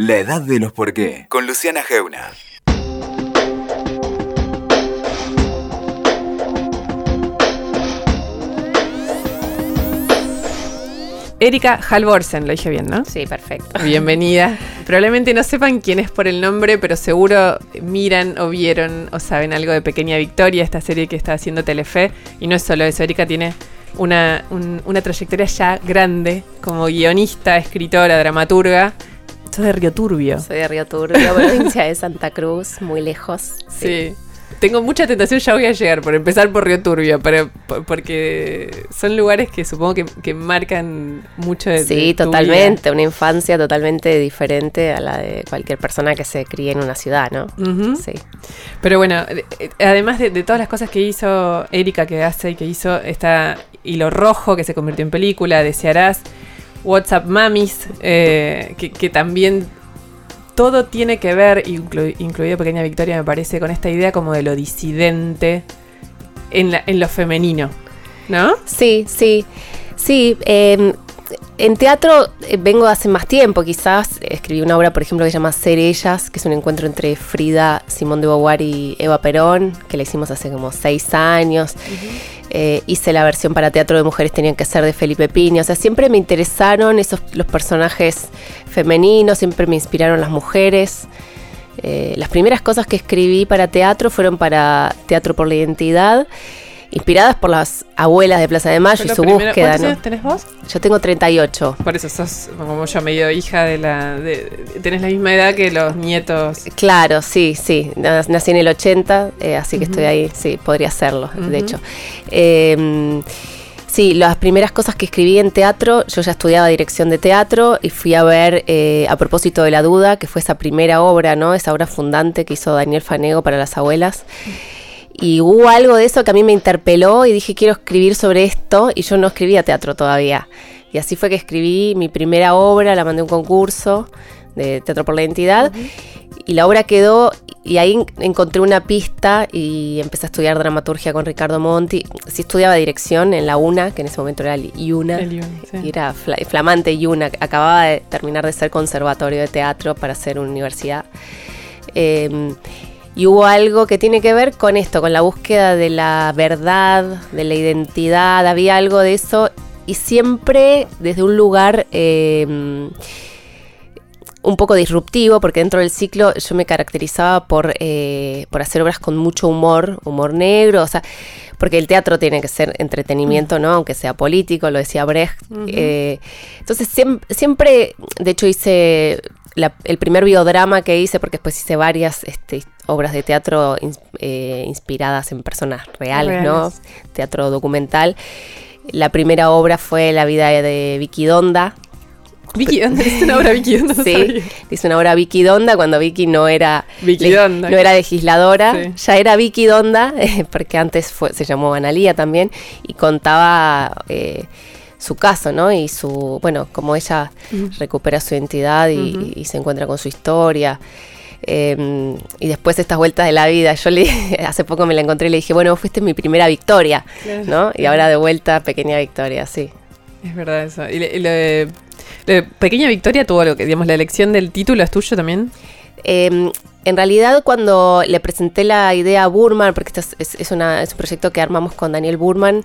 La edad de los por qué, con Luciana Geuna. Erika Halvorsen, lo dije bien, ¿no? Sí, perfecto. Bienvenida. Probablemente no sepan quién es por el nombre, pero seguro miran o vieron o saben algo de Pequeña Victoria, esta serie que está haciendo Telefe. Y no es solo eso, Erika tiene una, un- una trayectoria ya grande como guionista, escritora, dramaturga. Sos de Río Turbio. Soy de Río Turbio, provincia de Santa Cruz, muy lejos. Sí. Tengo mucha tentación, ya voy a llegar, por empezar por Río Turbio, pero, por- porque son lugares que supongo que, que marcan mucho de, de Sí, tu totalmente, una infancia totalmente diferente a la de cualquier persona que se críe en una ciudad, ¿no? Sí. Pero bueno, eh, además de, de todas las cosas que hizo Erika, que hace y que hizo, está Hilo Rojo, que se convirtió en película, Desearás, WhatsApp Mamis, eh, que, que también todo tiene que ver, inclu- incluido Pequeña Victoria, me parece, con esta idea como de lo disidente en, la- en lo femenino, ¿no? Sí, sí, sí. eh, en teatro eh, vengo hace más tiempo, quizás. Escribí una obra, por ejemplo, que se llama Ser Ellas, que es un encuentro entre Frida, Simón de Beauvoir y Eva Perón, que la hicimos hace como seis años. Eh, hice la versión para teatro de mujeres tenían que ser de Felipe Piña. O sea, siempre me interesaron esos los personajes femeninos, siempre me inspiraron las mujeres. Eh, las primeras cosas que escribí para teatro fueron para Teatro por la Identidad, inspiradas por las abuelas de Plaza de Mayo y su primero- búsqueda. ¿Cuántos ¿no? años tenés vos? Yo tengo 38. Por eso sos como yo medio hija de la... de- tenés la misma edad que los nietos. Claro, sí, sí. Na- Nací en el 80, eh, así que estoy ahí. Sí, podría serlo, de hecho. Eh, sí, las primeras cosas que escribí en teatro, yo ya estudiaba dirección de teatro y fui a ver eh, A propósito de la duda, que fue esa primera obra, ¿no? Esa obra fundante que hizo Daniel Fanego para las abuelas. Y hubo algo de eso que a mí me interpeló y dije, quiero escribir sobre esto. Y yo no escribía teatro todavía. Y así fue que escribí mi primera obra, la mandé a un concurso de Teatro por la Identidad. Y la obra quedó, y ahí en- encontré una pista y empecé a estudiar dramaturgia con Ricardo Monti. Sí estudiaba dirección en la UNA, que en ese momento era el IUNA. El IUNA, sí. Y era fla- flamante IUNA. Acababa de terminar de ser conservatorio de teatro para ser universidad. Eh, y hubo algo que tiene que ver con esto, con la búsqueda de la verdad, de la identidad. Había algo de eso. Y siempre desde un lugar eh, un poco disruptivo, porque dentro del ciclo yo me caracterizaba por, eh, por hacer obras con mucho humor, humor negro, o sea, porque el teatro tiene que ser entretenimiento, ¿no? Aunque sea político, lo decía Brecht. Eh, entonces siem- siempre, de hecho hice la- el primer biodrama que hice, porque después hice varias este, obras de teatro eh, inspiradas en personas reales, ¿no? Teatro documental. La primera obra fue La vida de Vicky Donda, Vicky, ¿dónde es una obra Vicky? ¿Dónde Sí, hice una obra Vicky Donda cuando Vicky no era Vicky Donda. no era legisladora, Sí. ya era Vicky Donda, eh, porque antes fue, se llamó Analía también, y contaba eh, su caso, ¿no? Y su, bueno, cómo ella recupera su identidad y se encuentra con su historia. Eh, y después estas vueltas de la vida, yo le hace poco me la encontré y le dije, bueno, fuiste mi primera victoria, Claro. ¿no? Y ahora de vuelta, pequeña victoria, sí. Es verdad eso. Y, le- y lo de Pequeña Victoria tuvo algo que, digamos, la elección del título es tuyo también. Eh, en realidad, cuando le presenté la idea a Burman, porque esto es, es- es una- es un proyecto que armamos con Daniel Burman,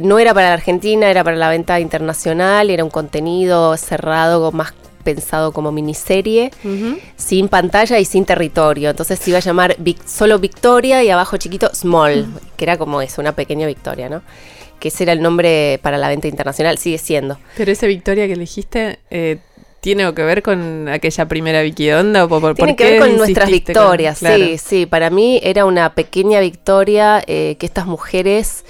no era para la Argentina, era para la venta internacional, era un contenido cerrado, más pensado como miniserie, sin pantalla y sin territorio. Entonces se iba a llamar Vic- solo Victoria y abajo chiquito Small, que era como eso, una pequeña victoria, ¿no? Que ese era el nombre para la venta internacional, sigue siendo. Pero esa Victoria que elegiste eh, tiene que ver con aquella primera Vicky Donda o por, por Tiene que ver con nuestras con- victorias, claro. sí, sí. Para mí era una pequeña victoria eh, que estas mujeres.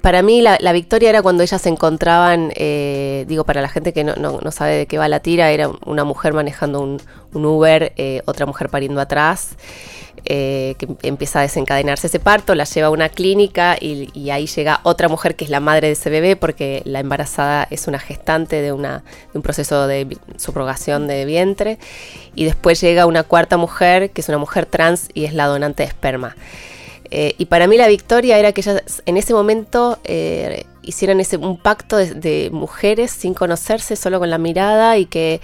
Para mí la, victoria era cuando ellas se encontraban, eh, digo, para la gente que no, sabe de qué va la tira, era una mujer manejando un, Uber, eh, otra mujer pariendo atrás, eh, que empieza a desencadenarse ese parto, la lleva a una clínica y, ahí llega otra mujer que es la madre de ese bebé porque la embarazada es una gestante de, de un proceso de subrogación de vientre y después llega una cuarta mujer que es una mujer trans y es la donante de esperma. Eh, y para mí la victoria era que ellas en ese momento eh, hicieran ese, un pacto de, de, mujeres sin conocerse, solo con la mirada y que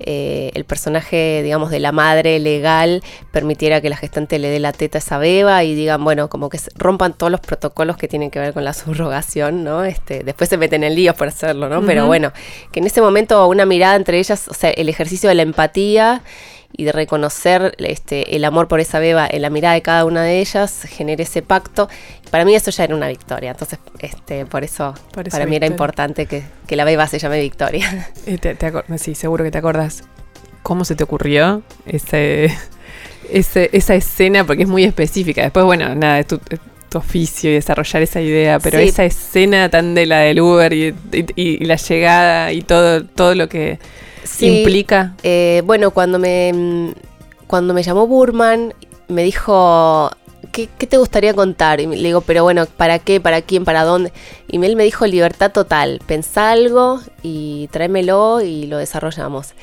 eh, el personaje, digamos, de la madre legal permitiera que la gestante le dé la teta a esa beba y digan, bueno, como que rompan todos los protocolos que tienen que ver con la subrogación, ¿no? Este, después se meten en líos por hacerlo, ¿no? Uh -huh. Pero bueno, que en ese momento una mirada entre ellas, o sea, el ejercicio de la empatía y de reconocer este, el amor por esa beba en la mirada de cada una de ellas, genere ese pacto. Para mí eso ya era una victoria. Entonces, este, por eso, por para victoria. mí era importante que, que, la beba se llame Victoria. Eh, te, te sí, seguro que te acuerdas cómo se te ocurrió ese, ese, esa escena, porque es muy específica. Después, bueno, nada, es tu, tu oficio y desarrollar esa idea, pero sí. esa escena tan de la del Uber y, y, y la llegada y todo, todo lo que sí, implica? Eh, bueno, cuando me, cuando me llamó Burman, me dijo, ¿qué, ¿qué, te gustaría contar? Y le digo, pero bueno, ¿para qué? ¿Para quién? ¿Para dónde? Y él me dijo, libertad total, pensá algo y tráemelo y lo desarrollamos.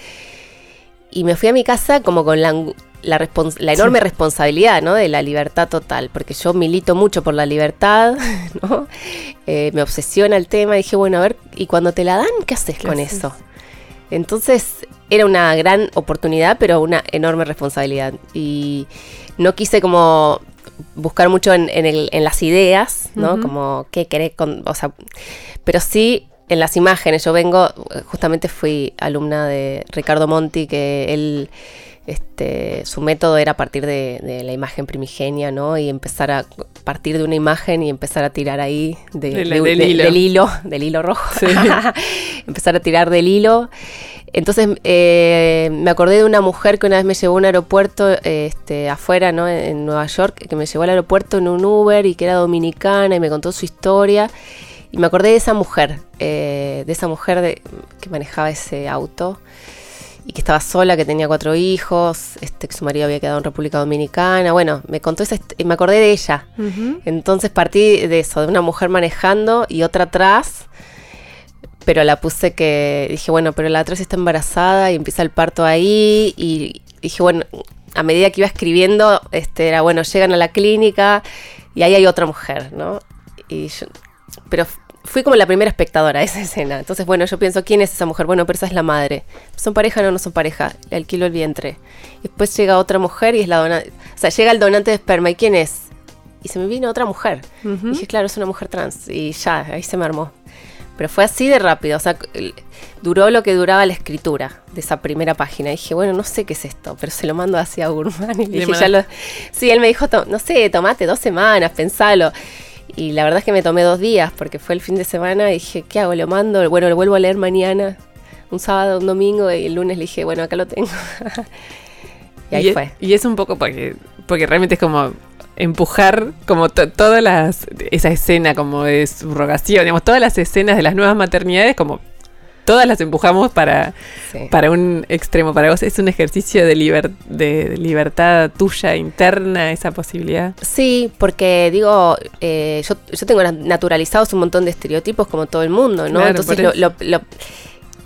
Y me fui a mi casa como con la, la, respons la enorme sí. responsabilidad ¿no? de la libertad total, porque yo milito mucho por la libertad, ¿no? eh, me obsesiona el tema, y dije, bueno, a ver, ¿y cuando te la dan, qué haces ¿Qué con haces? eso? Entonces era una gran oportunidad, pero una enorme responsabilidad. Y no quise como buscar mucho en, en, el, en las ideas, ¿no? Uh -huh. Como qué querés, con, o sea, pero sí en las imágenes. Yo vengo, justamente fui alumna de Ricardo Monti, que él, este, su método era partir de, de, la imagen primigenia, ¿no? Y empezar a partir de una imagen y empezar a tirar ahí de, de, del, hilo. del, hilo. del hilo rojo. Sí. empezar a tirar del hilo. Entonces eh, me acordé de una mujer que una vez me llevó a un aeropuerto este, afuera, ¿no? En Nueva York, que me llevó al aeropuerto en un Uber y que era dominicana y me contó su historia. Y me acordé de esa mujer, eh, de esa mujer de, que manejaba ese auto y que estaba sola, que tenía cuatro hijos, este, que su marido había quedado en República Dominicana. Bueno, me contó esa y me acordé de ella. Uh -huh. Entonces partí de eso, de una mujer manejando y otra atrás pero la puse que dije, bueno, pero la atrás está embarazada y empieza el parto ahí y dije, bueno, a medida que iba escribiendo, este era bueno, llegan a la clínica y ahí hay otra mujer, ¿no? Y yo, pero fui como la primera espectadora de esa escena. Entonces, bueno, yo pienso, ¿quién es esa mujer? Bueno, pero esa es la madre. ¿Son pareja o no, no son pareja? Le alquilo el vientre. Después llega otra mujer y es la donante. O sea, llega el donante de esperma. ¿Y quién es? Y se me vino otra mujer. Uh -huh. Y dije, claro, es una mujer trans. Y ya, ahí se me armó. Pero fue así de rápido, o sea, duró lo que duraba la escritura de esa primera página. Y dije, bueno, no sé qué es esto, pero se lo mando hacia Gurman. Y le dije, ya lo... Sí, él me dijo, no sé, tomate dos semanas, pensalo. Y la verdad es que me tomé dos días, porque fue el fin de semana y dije, ¿qué hago? ¿Lo mando? Bueno, lo vuelvo a leer mañana, un sábado, un domingo, y el lunes le dije, bueno, acá lo tengo. y ahí y fue. Es, y es un poco porque, porque realmente es como empujar como todas las esa escena como de subrogación, digamos, todas las escenas de las nuevas maternidades como todas las empujamos para, sí. para un extremo. Para vos es un ejercicio de, liber, de libertad tuya interna, esa posibilidad. Sí, porque digo, eh, yo, yo tengo naturalizados un montón de estereotipos como todo el mundo, ¿no? Claro, Entonces lo, lo, lo,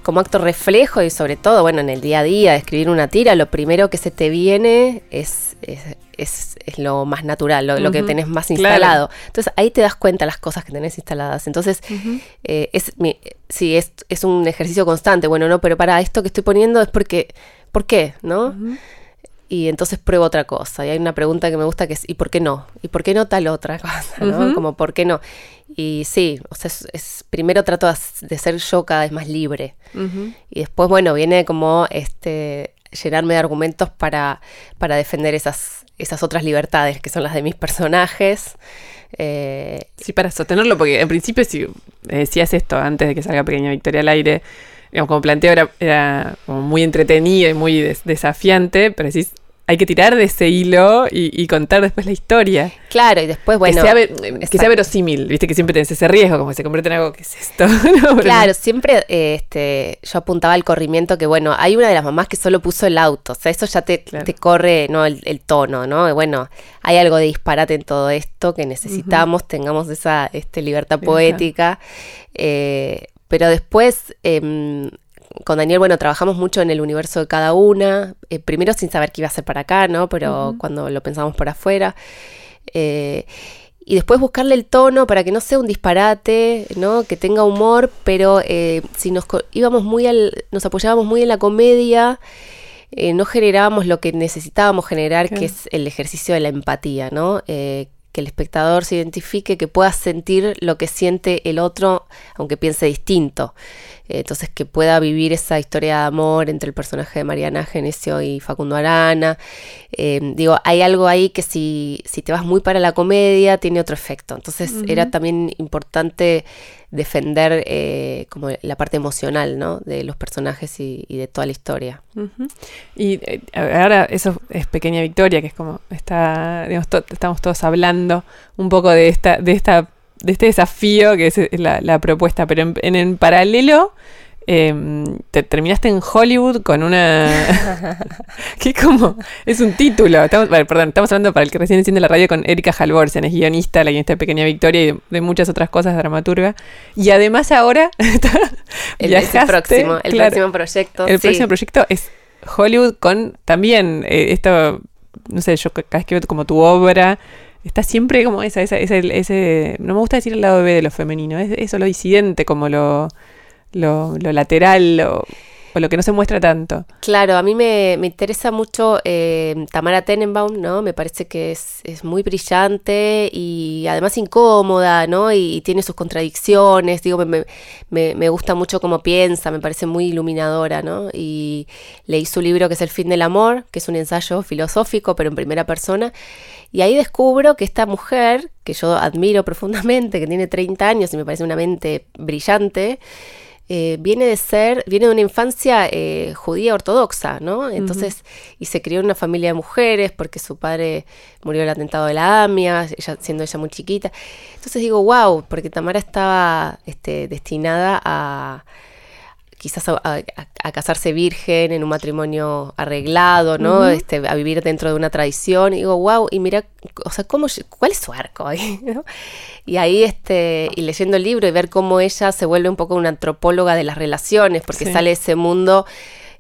como acto reflejo y sobre todo, bueno, en el día a día, de escribir una tira, lo primero que se te viene es, es es, es, lo más natural, lo, uh -huh. lo, que tenés más instalado. Claro. Entonces ahí te das cuenta las cosas que tenés instaladas. Entonces, uh -huh. eh, es, mi, sí, es, es, un ejercicio constante. Bueno, no, pero para esto que estoy poniendo es porque, ¿por qué? ¿No? Uh -huh. Y entonces pruebo otra cosa. Y hay una pregunta que me gusta que es, ¿y por qué no? ¿Y por qué no tal otra cosa? ¿no? Como, ¿por qué no? Y sí, o sea, es, es, primero trato de ser yo cada vez más libre. Y después, bueno, viene como este llenarme de argumentos para, para defender esas, esas otras libertades que son las de mis personajes. Eh, sí, para sostenerlo, porque en principio si decías esto antes de que salga Pequeña Victoria al aire, digamos, como planteo era, era como muy entretenido y muy des desafiante, pero decís, hay que tirar de ese hilo y, y, contar después la historia. Claro, y después, bueno. Que sea, que sea verosímil, viste que siempre tenés ese riesgo, como que se convierte en algo, ¿qué es esto? no, claro, siempre este, yo apuntaba al corrimiento que, bueno, hay una de las mamás que solo puso el auto, o sea, eso ya te, claro. te corre ¿no? El, el, tono, ¿no? Bueno, hay algo de disparate en todo esto que necesitamos, uh -huh. tengamos esa este, libertad poética. Eh, pero después. Eh, con Daniel, bueno, trabajamos mucho en el universo de cada una, eh, primero sin saber qué iba a ser para acá, ¿no? Pero uh -huh. cuando lo pensamos por afuera. Eh, y después buscarle el tono para que no sea un disparate, ¿no? Que tenga humor, pero eh, si nos íbamos muy al, nos apoyábamos muy en la comedia, no generábamos lo que necesitábamos generar, que es el ejercicio de la empatía, ¿no? Que el espectador se identifique, que pueda sentir lo que siente el otro, aunque piense distinto. Eh, entonces, que pueda vivir esa historia de amor entre el personaje de Mariana Genesio y Facundo Arana. Eh, digo, hay algo ahí que si, si te vas muy para la comedia, tiene otro efecto. Entonces, era también importante defender eh, como la parte emocional ¿no? de los personajes y, de toda la historia. Y ahora eso es pequeña victoria, que es como está, digamos, estamos todos hablando un poco de esta, de esta de este desafío que es la, propuesta, pero en, en, paralelo em, te terminaste en Hollywood con una... que como... Es un título. Estamos, perdón, estamos hablando para el que recién enciende la radio con Erika Halvorsen, es guionista, la guionista de Pequeña Victoria y de, muchas otras cosas, dramaturga. Y además ahora... el, próximo, el próximo proyecto. El próximo proyecto es Hollywood con también eh, esto... No sé, yo cada vez que veo como tu obra está siempre como esa, esa, ese, ese, no me gusta decir el lado B de lo femenino, es eso lo disidente, como lo, lo, lateral, lo que no se muestra tanto. Claro, a mí me, interesa mucho eh, Tamara Tenenbaum, ¿no? Me parece que es, muy brillante y además incómoda, ¿no? Y, tiene sus contradicciones, digo, me, me, me, gusta mucho cómo piensa, me parece muy iluminadora, ¿no? Y leí su libro que es El fin del amor, que es un ensayo filosófico, pero en primera persona. Y ahí descubro que esta mujer, que yo admiro profundamente, que tiene 30 años y me parece una mente brillante, eh, viene de ser, viene de una infancia eh, judía ortodoxa, ¿no? Entonces, y se crió en una familia de mujeres porque su padre murió en el atentado de la AMIA, ella, siendo ella muy chiquita. Entonces digo, wow, porque Tamara estaba este, destinada a quizás a, casarse virgen en un matrimonio arreglado, ¿no? este, a vivir dentro de una tradición. Y digo, wow, y mira, o sea, ¿cómo, ¿cuál es su arco ahí? Y ahí, este, y leyendo el libro y ver cómo ella se vuelve un poco una antropóloga de las relaciones, porque sale ese mundo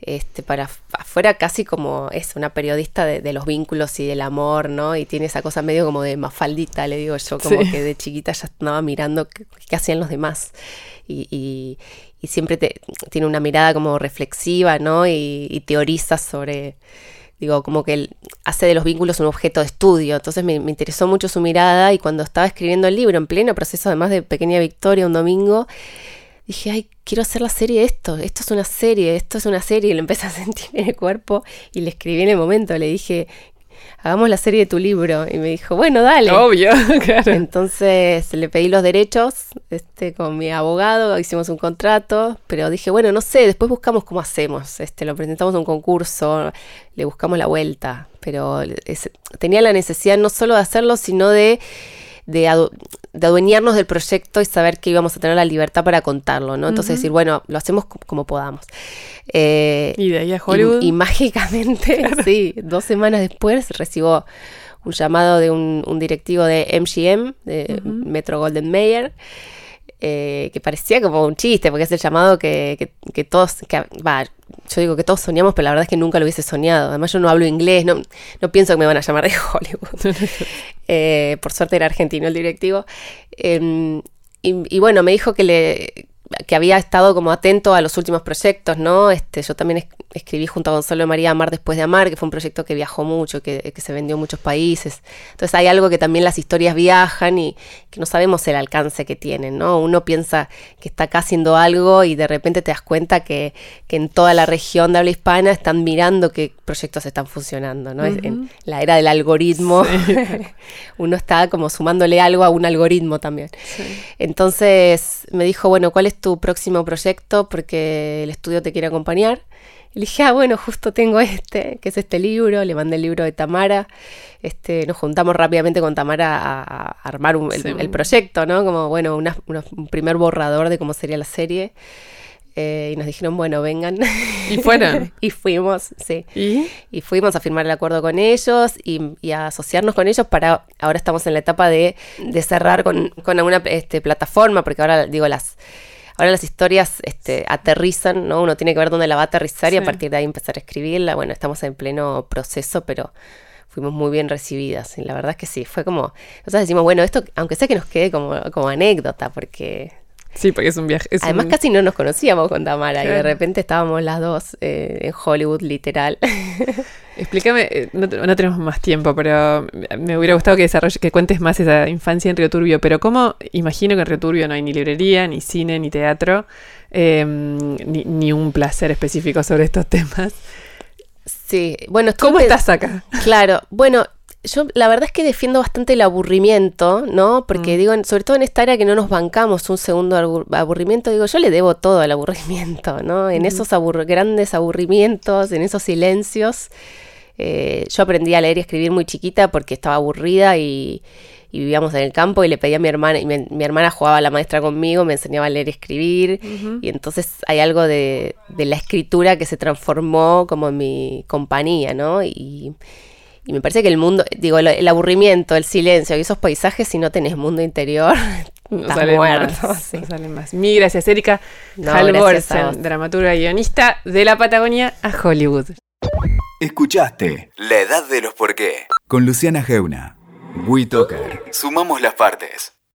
este, para afuera casi como es una periodista de, los vínculos y del amor, ¿no? Y tiene esa cosa medio como de mafaldita, le digo yo, como que de chiquita ya estaba mirando qué, hacían los demás. Y, siempre tiene una mirada como reflexiva, ¿no? Y, teoriza sobre, digo, como que hace de los vínculos un objeto de estudio. Entonces me, me, interesó mucho su mirada y cuando estaba escribiendo el libro, en pleno proceso además de Pequeña Victoria, un domingo, dije, ay, quiero hacer la serie de esto, esto es una serie, esto es una serie, y lo empecé a sentir en el cuerpo y le escribí en el momento, le dije, hagamos la serie de tu libro. Y me dijo, bueno, dale. Obvio, claro. Entonces le pedí los derechos este, con mi abogado, hicimos un contrato, pero dije, bueno, no sé, después buscamos cómo hacemos. Este, lo presentamos a un concurso, le buscamos la vuelta, pero tenía la necesidad no solo de hacerlo, sino de de, adueñarnos del proyecto y saber que íbamos a tener la libertad para contarlo, ¿no? Entonces decir, bueno, lo hacemos como podamos. Eh, y de ahí a Hollywood. Y, mágicamente, sí, dos semanas después recibo un llamado de un, directivo de MGM, de Metro Golden Mayer, eh, que parecía como un chiste, porque es el llamado que, que, todos, que, yo digo que todos soñamos, pero la verdad es que nunca lo hubiese soñado. Además yo no hablo inglés, no, no pienso que me van a llamar de Hollywood. Eh, por suerte era argentino el directivo. Em, y, bueno, me dijo que le que había estado como atento a los últimos proyectos, ¿no? Este, yo también escribí junto a Gonzalo María Amar después de Amar, que fue un proyecto que viajó mucho, que, se vendió en muchos países. Entonces hay algo que también las historias viajan y que no sabemos el alcance que tienen, ¿no? Uno piensa que está acá haciendo algo y de repente te das cuenta que, en toda la región de habla hispana están mirando qué proyectos están funcionando, ¿no? En la era del algoritmo, uno está como sumándole algo a un algoritmo también. Entonces me dijo, bueno, ¿cuál es tu próximo proyecto? Porque el estudio te quiere acompañar. Y le dije, ah, bueno, justo tengo este, que es este libro, le mandé el libro de Tamara. Este, nos juntamos rápidamente con Tamara a, armar el, proyecto, ¿no? Como, bueno, un primer borrador de cómo sería la serie. Eh, y nos dijeron, bueno, vengan. ¿Y fueron? y fuimos, sí. ¿Y? fuimos a firmar el acuerdo con ellos y, a asociarnos con ellos para, ahora estamos en la etapa de, cerrar con, con alguna este, plataforma, porque ahora digo, las Ahora las historias este, aterrizan, ¿no? Uno tiene que ver dónde la va a aterrizar y a partir de ahí empezar a escribirla. Bueno, estamos en pleno proceso, pero fuimos muy bien recibidas. Y la verdad es que sí, fue como, nosotros decimos, bueno, esto, aunque sea que nos quede como, como anécdota, porque Sí, porque es un viaje. es además un- casi no nos conocíamos con Tamara y de repente estábamos las dos eh, en Hollywood, literal. Explícame, eh, no, te- no tenemos más tiempo, pero me hubiera gustado que que cuentes más esa infancia en Río Turbio. Pero ¿cómo? Imagino que en Río Turbio no hay ni librería, ni cine, ni teatro, eh, ni, ni un placer específico sobre estos temas. sí, bueno, ¿Cómo estás acá? Claro, bueno, yo la verdad es que defiendo bastante el aburrimiento, ¿no? Porque Mm. digo, sobre todo en esta área que no nos bancamos un segundo abur- aburrimiento, digo, yo le debo todo al aburrimiento, ¿no? En esos abur- grandes aburrimientos, en esos silencios. eh, yo aprendí a leer y escribir muy chiquita porque estaba aburrida y, y vivíamos en el campo y le pedí a mi hermana, y mi, mi hermana jugaba a la maestra conmigo, me enseñaba a leer y escribir. Y entonces hay algo de, de la escritura que se transformó como en mi compañía, ¿no? Y, y me parece que el mundo, digo, el, el aburrimiento, el silencio y esos paisajes, si no tenés mundo interior, No estás salen muerto. más, sí. no salen más. Mil gracias, Erika No, Halvorsen, dramaturga y guionista de la Patagonia a Hollywood. Escuchaste La Edad de los Por qué con Luciana Geuna. WeToker. Sumamos las partes.